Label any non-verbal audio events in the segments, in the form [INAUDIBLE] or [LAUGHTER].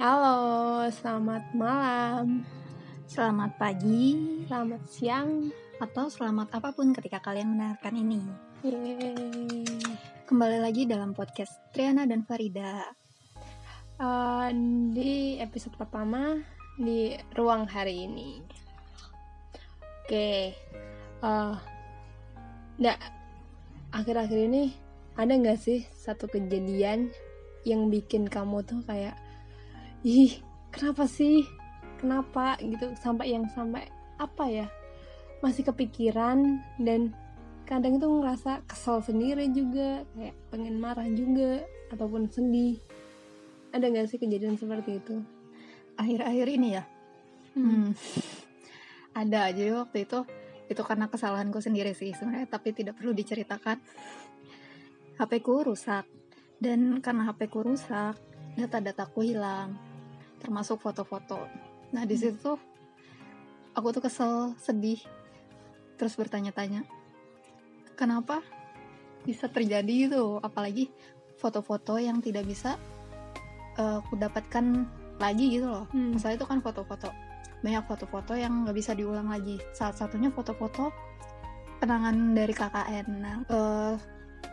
Halo, selamat malam, Selamat pagi selamat siang. atau selamat apa pun ketika kalian mendengarkan ini. Yeay. Kembali lagi dalam podcast Triana dan Farida. Eh, di episode pertama di ruang hari ini. Oke, eh, nggak akhir-akhir ini ada nggak sih satu kejadian yang bikin kamu tuh kayak, ih kenapa sih, kenapa? Gitu. Sampai yang sampai apa ya masih kepikiran dan kadang itu ngerasa kesel sendiri juga kayak pengen marah juga ataupun sedih. Ada nggak sih kejadian seperti itu? Akhir-akhir ini ya, hmm, [LAUGHS] ada jadi waktu itu. Itu karena kesalahanku sendiri sih sebenarnya, tapi tidak perlu diceritakan. HP ku rusak dan karena HP ku rusak, data-dataku hilang, termasuk foto-foto. Nah di Hmm. situ aku tuh kesel, sedih, terus bertanya-tanya, kenapa bisa terjadi gitu? Apalagi foto-foto yang tidak bisa eh, aku dapatkan lagi gitu loh. Hmm. Masalah itu kan foto-foto, banyak foto-foto yang nggak bisa diulang lagi. Salah satunya foto-foto kenangan dari KKN. Nah, eh,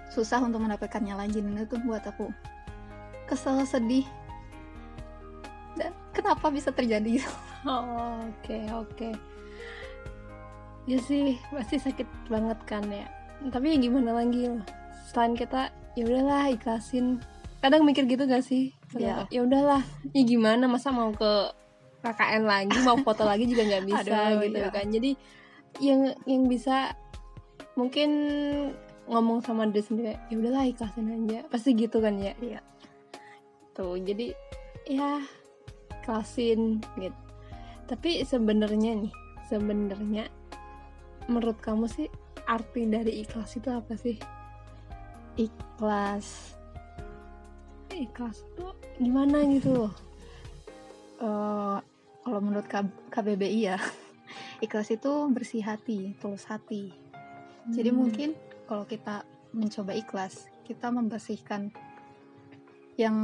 susah untuk mendapatkannya lagi dan itu buat aku kesel, sedih. Dan kenapa bisa terjadi? Oh, [LAUGHS] oke oke ya sih pasti sakit banget kan ya tapi ya gimana lagi loh selain kita ya udahlah ikhlasin kadang mikir gitu gak sih Iya. ya udahlah ya gimana masa mau ke KKN lagi mau foto lagi juga nggak [LAUGHS] bisa Aduh, gitu iya. kan jadi yang yang bisa mungkin ngomong sama diri sendiri ya udahlah ikhlasin aja pasti gitu kan ya Iya. tuh jadi ya ikhlasin gitu tapi sebenarnya nih sebenarnya menurut kamu sih arti dari ikhlas itu apa sih Ikhlas. ikhlas itu gimana gitu loh Eh, kalau menurut K- KBBI ya, [LAUGHS] ikhlas itu bersih hati, tulus hati. Jadi Hmm. mungkin kalau kita mencoba ikhlas, kita membersihkan yang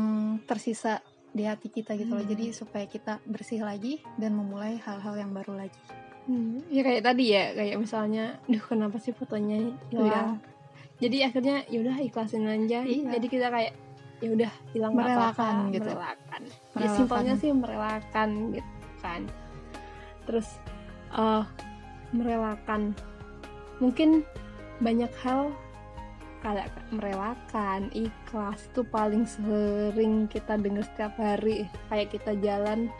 tersisa di hati kita gitu loh. Hmm. Jadi supaya kita bersih lagi dan memulai hal-hal yang baru lagi. Hmm, ya kayak tadi ya kayak misalnya duh kenapa sih fotonya hilang jadi akhirnya yaudah ikhlasin aja Iya. jadi kita kayak ya udah hilang Merelakan apa-apa, gitu. merelakan ya Merelakan. simpelnya sih merelakan gitu kan terus eh merelakan mungkin banyak hal kayak merelakan ikhlas itu paling sering kita dengar setiap hari. Kayak kita jalan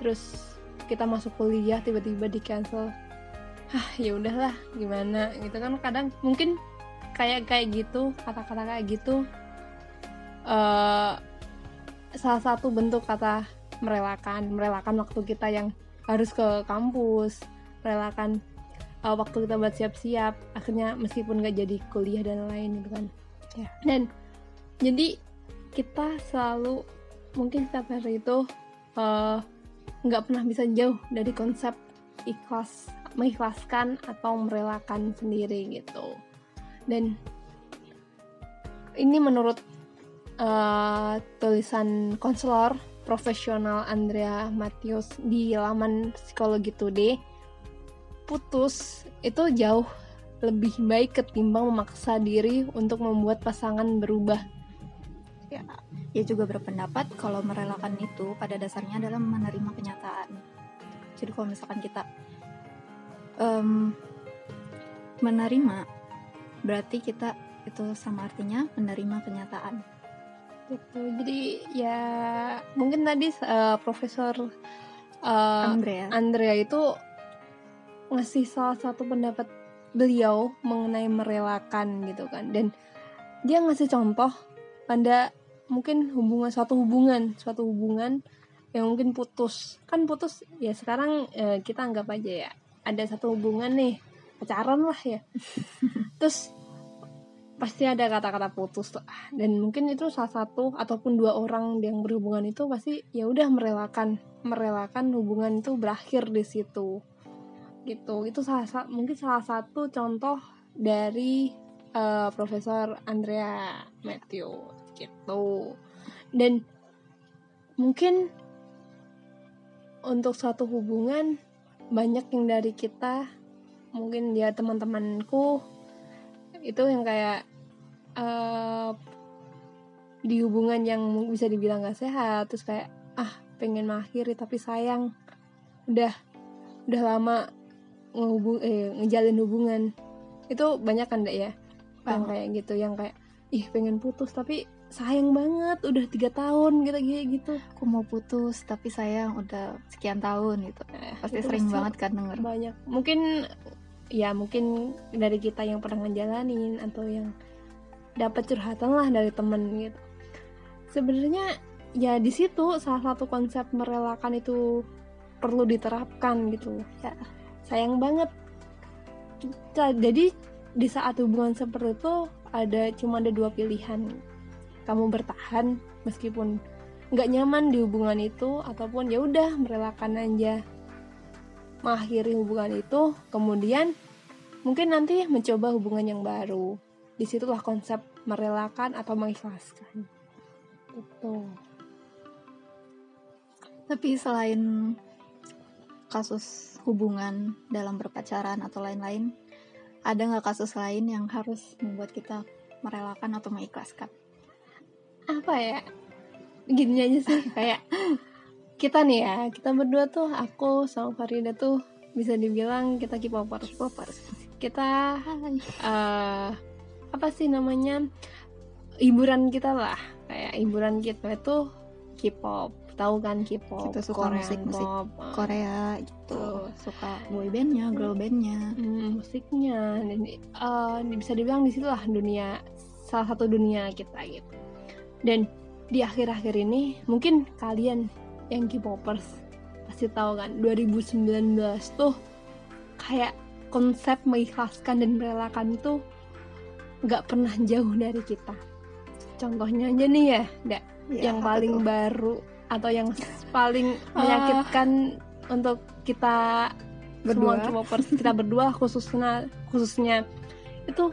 terus kita masuk kuliah tiba-tiba di cancel ah ya udahlah gimana? Gitu kan kadang mungkin kayak kayak gitu kata-kata kayak gitu eh salah satu bentuk kata merelakan merelakan waktu kita yang harus ke kampus merelakan eh, waktu kita buat siap-siap akhirnya meskipun nggak jadi kuliah dan lain gitu kan Ya. dan jadi kita selalu mungkin setiap hari itu eh, nggak pernah bisa jauh dari konsep ikhlas mengikhlaskan atau merelakan sendiri gitu dan ini menurut eh, tulisan konselor profesional Andrea Matius di laman psikologi today putus itu jauh lebih baik ketimbang memaksa diri untuk membuat pasangan berubah Ya, ia juga berpendapat kalau merelakan itu pada dasarnya adalah menerima kenyataan. Jadi kalau misalkan kita em, menerima, berarti kita itu sama artinya menerima kenyataan. gitu jadi ya mungkin tadi eh, Profesor eh, Andrea, Andrea itu ngasih salah satu pendapat beliau mengenai merelakan gitu kan. Dan dia ngasih contoh pada mungkin hubungan suatu hubungan suatu hubungan yang mungkin putus. Kan putus ya sekarang eh, kita anggap aja ya ada satu hubungan nih pacaran lah ya. [LAUGHS] Terus pasti ada kata-kata putus lah. Dan mungkin itu salah satu ataupun dua orang yang berhubungan itu pasti ya udah merelakan merelakan hubungan itu berakhir di situ gitu. Itu salah sa- mungkin salah satu contoh dari eh, Profesor Andrea Matthew gitu. Dan mungkin untuk suatu hubungan banyak yang dari kita mungkin ya teman-temanku itu yang kayak uh, di hubungan yang bisa dibilang gak sehat terus kayak ah pengen mengakhiri tapi sayang. Udah udah lama ngehubung eh, ngejalin hubungan. Itu banyak kan dek ya? Yang kayak gitu yang kayak ih pengen putus tapi sayang banget udah tiga tahun gitu gitu aku mau putus tapi sayang udah sekian tahun gitu. Eh, pasti sering banget kan denger. banyak. Mungkin ya mungkin dari kita yang pernah ngejalanin atau yang dapat curhatan lah dari temen gitu. Sebenarnya ya di situ salah satu konsep merelakan itu perlu diterapkan gitu. Ya sayang banget. Jadi di saat hubungan seperti itu ada cuma ada dua pilihan. Kamu bertahan meskipun nggak nyaman di hubungan itu ataupun ya udah merelakan aja. Mengakhiri hubungan itu kemudian mungkin nanti mencoba hubungan yang baru. Di situlah konsep merelakan atau mengikhlaskan. Itu tapi selain kasus hubungan dalam berpacaran atau lain-lain ada nggak kasus lain yang harus membuat kita merelakan atau mengikhlaskan? Apa ya? Gini aja sih [LAUGHS] kayak kita nih ya kita berdua tuh aku sama Farida tuh bisa dibilang kita K-popers. K-popers. Kita uh, apa sih namanya hiburan kita lah. Kayak hiburan kita itu K-pop tahu kan K-pop kita suka Korea musik musik pop. Korea gitu. Suka. Boy bandnya girl bandnya. Hmm, musiknya. Dan uh, bisa dibilang di situlah dunia salah satu dunia kita gitu. Dan di akhir-akhir ini mungkin kalian yang K-popers pasti tahu kan 2019 tuh kayak konsep mengikhlaskan dan merelakan itu nggak pernah jauh dari kita. Contohnya aja nih ya, ya yang paling itu? baru atau yang paling menyakitkan uh, untuk kita berdua. K-popers kita berdua khususnya khususnya itu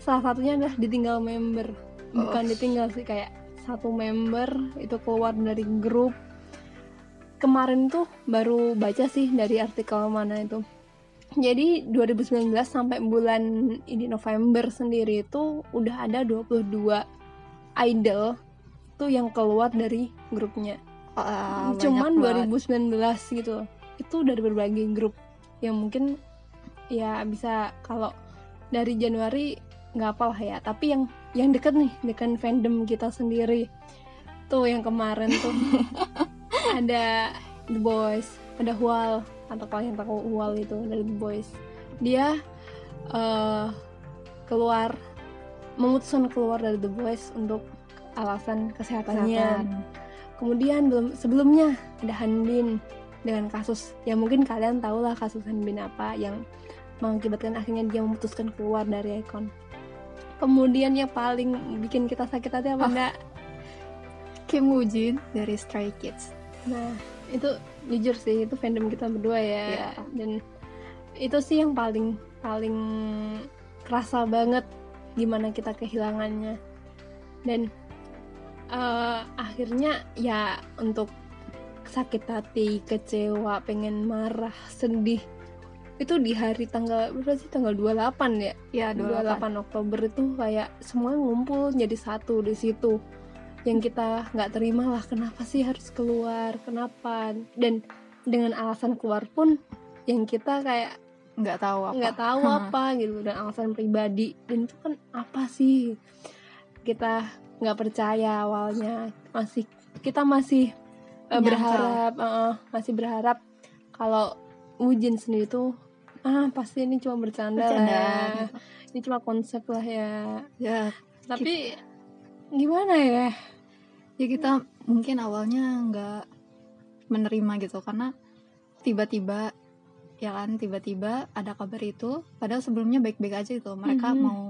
salah satunya adalah ditinggal member. Bukan ditinggal sih kayak satu member itu keluar dari grup. Kemarin tuh baru baca sih dari artikel mana itu. Jadi 2019 sampai bulan ini November sendiri itu udah ada 22 idol tuh yang keluar dari grupnya. Uh, cuman 2019 gitu. Itu dari berbagai grup yang mungkin ya bisa kalau dari Januari nggak apa lah ya. Tapi yang yang deket nih dengan fandom kita sendiri. Tuh yang kemarin tuh. [LAUGHS] Ada The Boys ada Hual atau kalian tahu Hual itu dari The Boys. Dia uh, keluar memutuskan keluar dari The Boys untuk alasan kesehatannya. Kesehatan. kemudian belum sebelumnya ada Hanbin dengan kasus yang mungkin kalian tahu lah kasus Hanbin apa yang mengakibatkan akhirnya dia memutuskan keluar dari Icon kemudian yang paling bikin kita sakit hati apa enggak Kim Woo Jin dari Stray Kids. Nah itu jujur sih itu fandom kita berdua ya. Yeah. dan itu sih yang paling paling kerasa banget gimana kita kehilangannya. Dan uh, akhirnya ya untuk sakit hati kecewa pengen marah sedih itu di hari tanggal berapa sih tanggal 28 ya? Ya, 28. 28 Oktober itu kayak semua ngumpul jadi satu di situ. Yang kita nggak terima lah kenapa sih harus keluar? Kenapa? Dan dengan alasan keluar pun yang kita kayak nggak tahu apa nggak tahu [LAUGHS] apa gitu dan alasan pribadi dan itu kan apa sih kita nggak percaya awalnya. Masih kita masih uh, berharap uh, masih berharap kalau Ujin sendiri tuh ah pasti ini cuma bercanda, bercanda. lah ini cuma konsep lah ya. Ya tapi kita, gimana ya? Ya kita mungkin awalnya nggak menerima gitu karena tiba-tiba ya kan tiba-tiba ada kabar itu. Padahal sebelumnya baik-baik aja itu mereka mm -hmm. mau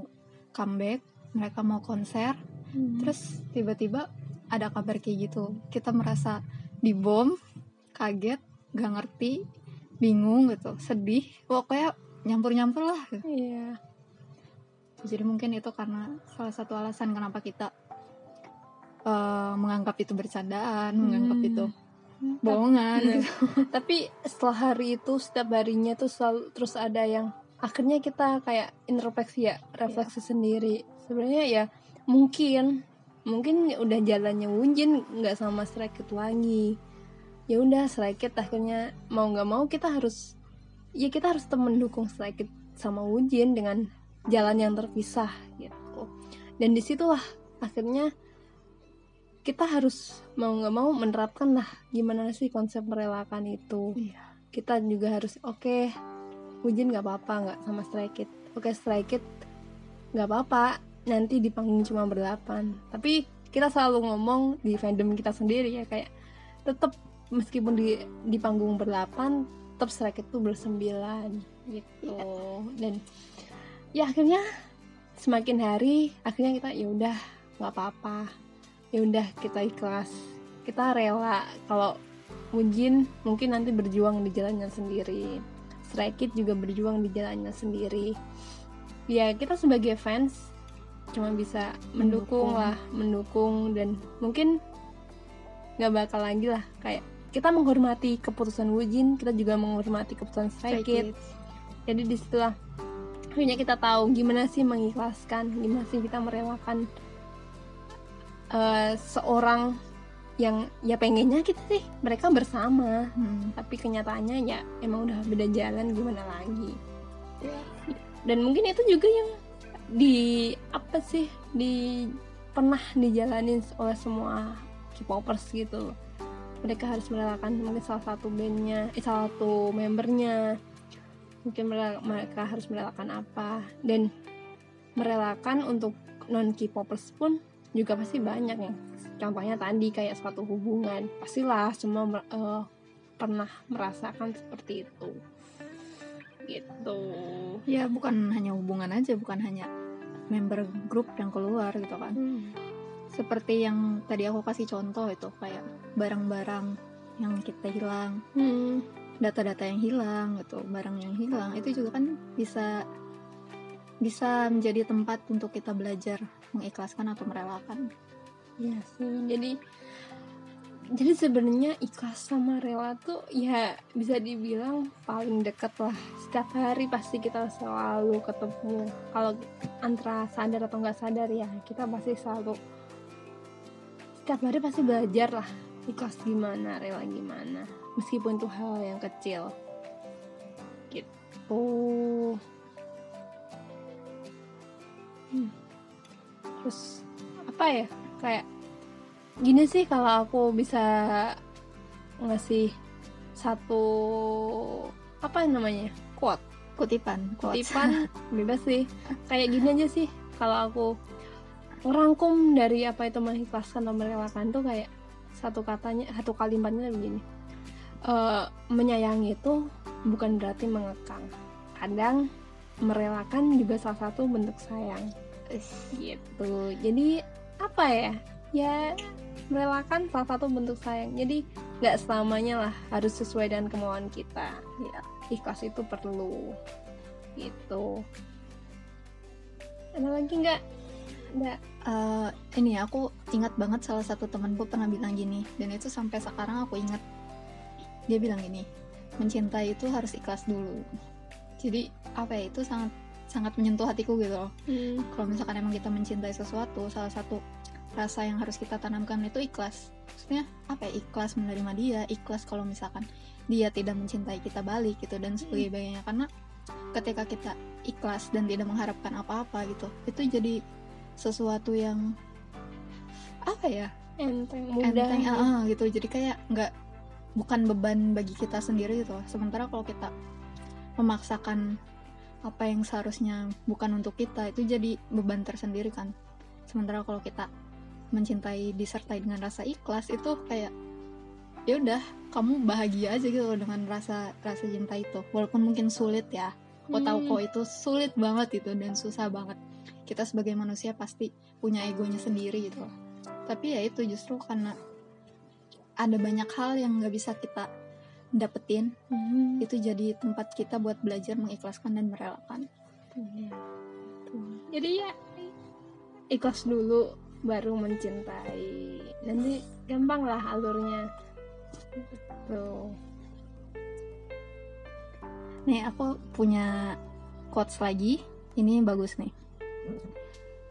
comeback mereka mau konser -hmm. terus tiba-tiba ada kabar kayak gitu kita merasa dibom kaget gak ngerti bingung gitu sedih pokoknya nyampur-nyampur lah iya jadi mungkin itu karena salah satu alasan kenapa kita eh, menganggap itu bercandaan menganggap Hmm. itu bohongan Iya. gitu. [LAUGHS] tapi setelah hari itu setiap harinya tuh selalu terus ada yang akhirnya kita kayak introspeksi ya refleksi sendiri sebenarnya ya mungkin. Mungkin udah jalannya Wunjin nggak sama Stray Kids lagi. Ya udah Stray Kids akhirnya mau nggak mau kita harus ya kita harus tetap mendukung Stray Kids sama Wunjin dengan jalan yang terpisah gitu. Dan di situlah akhirnya kita harus mau nggak mau menerapkan lah gimana sih konsep merelakan itu. Iya. kita juga harus oke Wujin nggak apa-apa nggak sama Stray oke Stray Kids nggak apa-apa nanti di panggung cuma berdelapan. Tapi kita selalu ngomong di fandom kita sendiri ya kayak tetap meskipun di di panggung berdelapan tetap Stray Kids tuh bersembilan gitu. Dan ya akhirnya semakin hari akhirnya kita ya udah nggak apa-apa. Ya udah kita ikhlas. Kita rela. Kalau Wujin mungkin nanti berjuang di jalannya sendiri. Stray juga berjuang di jalannya sendiri. Ya kita sebagai fans cuma bisa mendukung, Mendukung. lah mendukung dan mungkin nggak bakal lagi lah kayak kita menghormati keputusan Wujin kita juga menghormati keputusan Stray Stray Kids Kids. jadi di situlah akhirnya kita tahu gimana sih mengikhlaskan gimana sih kita merelakan eh, seorang yang ya pengennya kita sih mereka bersama Hmm. tapi kenyataannya ya emang udah beda jalan gimana lagi Iya. dan mungkin itu juga yang di apa sih di pernah dijalanin oleh semua K-popers gitu mereka harus merelakan mungkin salah satu bandnya eh, salah satu membernya. Mungkin mereka, harus merelakan apa. Dan merelakan untuk non K-popers pun juga pasti banyak ya. Contohnya tadi kayak suatu hubungan. Pastilah semua eh, pernah merasakan seperti itu gitu. Ya bukan hanya hubungan aja bukan hanya member grup yang keluar gitu kan. Seperti yang tadi aku kasih contoh itu kayak barang-barang yang kita hilang Hmm. data-data yang hilang gitu barang yang hilang itu juga kan bisa bisa menjadi tempat untuk kita belajar mengikhlaskan atau merelakan. Iya sih, jadi jadi sebenarnya ikhlas sama rela tuh ya bisa dibilang paling dekat lah. Setiap hari pasti kita selalu ketemu. Kalau antara sadar atau nggak sadar ya kita pasti selalu setiap hari pasti belajar lah ikhlas gimana, rela gimana. Meskipun itu hal yang kecil. Gitu. Hmm. Terus apa ya? kayak gini sih kalau aku bisa ngasih satu apa namanya? Quote. Kutipan quotes. kutipan [LAUGHS] bebas sih. Kayak gini aja sih kalau aku ngerangkum dari apa itu mengikhlaskan atau merelakan tuh kayak satu katanya satu kalimatnya begini. Eh, menyayangi itu bukan berarti mengekang. Kadang merelakan juga salah satu bentuk sayang. Gitu. Jadi apa ya ya merelakan salah satu bentuk sayang. Jadi nggak selamanya lah harus sesuai dengan kemauan kita. Ya ikhlas itu perlu. Gitu. Ada lagi nggak? Nggak Eh, ini aku ingat banget salah satu temanku pernah bilang gini. Dan itu sampai sekarang aku ingat. Dia bilang gini mencintai itu harus ikhlas dulu. Jadi apa ya itu sangat sangat menyentuh hatiku gitu loh. Hmm, kalau misalkan emang kita mencintai sesuatu salah satu rasa yang harus kita tanamkan itu ikhlas. Maksudnya apa ya? Ikhlas menerima dia ikhlas kalau misalkan dia tidak mencintai kita balik gitu dan sebagainya karena ketika kita ikhlas dan tidak mengharapkan apa-apa gitu itu jadi sesuatu yang apa ya? Enteng mudah enteng ah, ah, gitu. Jadi kayak nggak bukan beban bagi kita sendiri gitu. Sementara kalau kita memaksakan apa yang seharusnya bukan untuk kita itu jadi beban tersendiri kan. Sementara kalau kita mencintai disertai dengan rasa ikhlas itu kayak ya udah kamu bahagia aja gitu loh dengan rasa rasa cinta itu walaupun mungkin sulit ya aku tahu Hmm. kok itu sulit banget itu dan susah banget kita sebagai manusia pasti punya egonya sendiri gitu loh. tapi ya itu justru karena ada banyak hal yang nggak bisa kita dapetin Hmm, itu jadi tempat kita buat belajar mengikhlaskan dan merelakan iya. Tuh. jadi ya ikhlas dulu baru mencintai. Nanti gampang lah alurnya. Gitu. Nih aku punya quotes lagi. Ini bagus nih.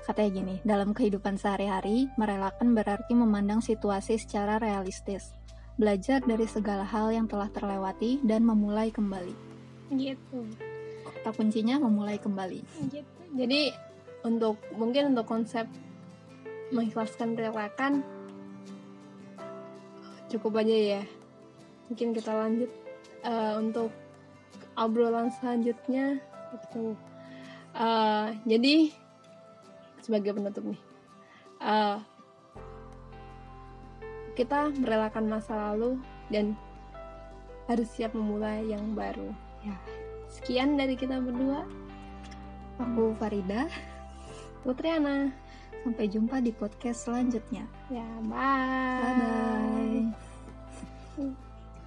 Katanya gini dalam kehidupan sehari-hari merelakan berarti memandang situasi secara realistis. Belajar dari segala hal yang telah terlewati dan memulai kembali. Gitu. Kata kuncinya memulai kembali. Gitu. Jadi untuk mungkin untuk konsep mengikhlaskan relakan cukup aja ya. Mungkin kita lanjut uh, untuk obrolan selanjutnya. Itu uh, jadi sebagai penutup nih uh, kita merelakan masa lalu dan harus siap memulai yang baru. Ya sekian dari kita berdua. Aku Farida. Putriana Sampai jumpa di podcast selanjutnya. Ya, bye. Bye. -bye. Hmm.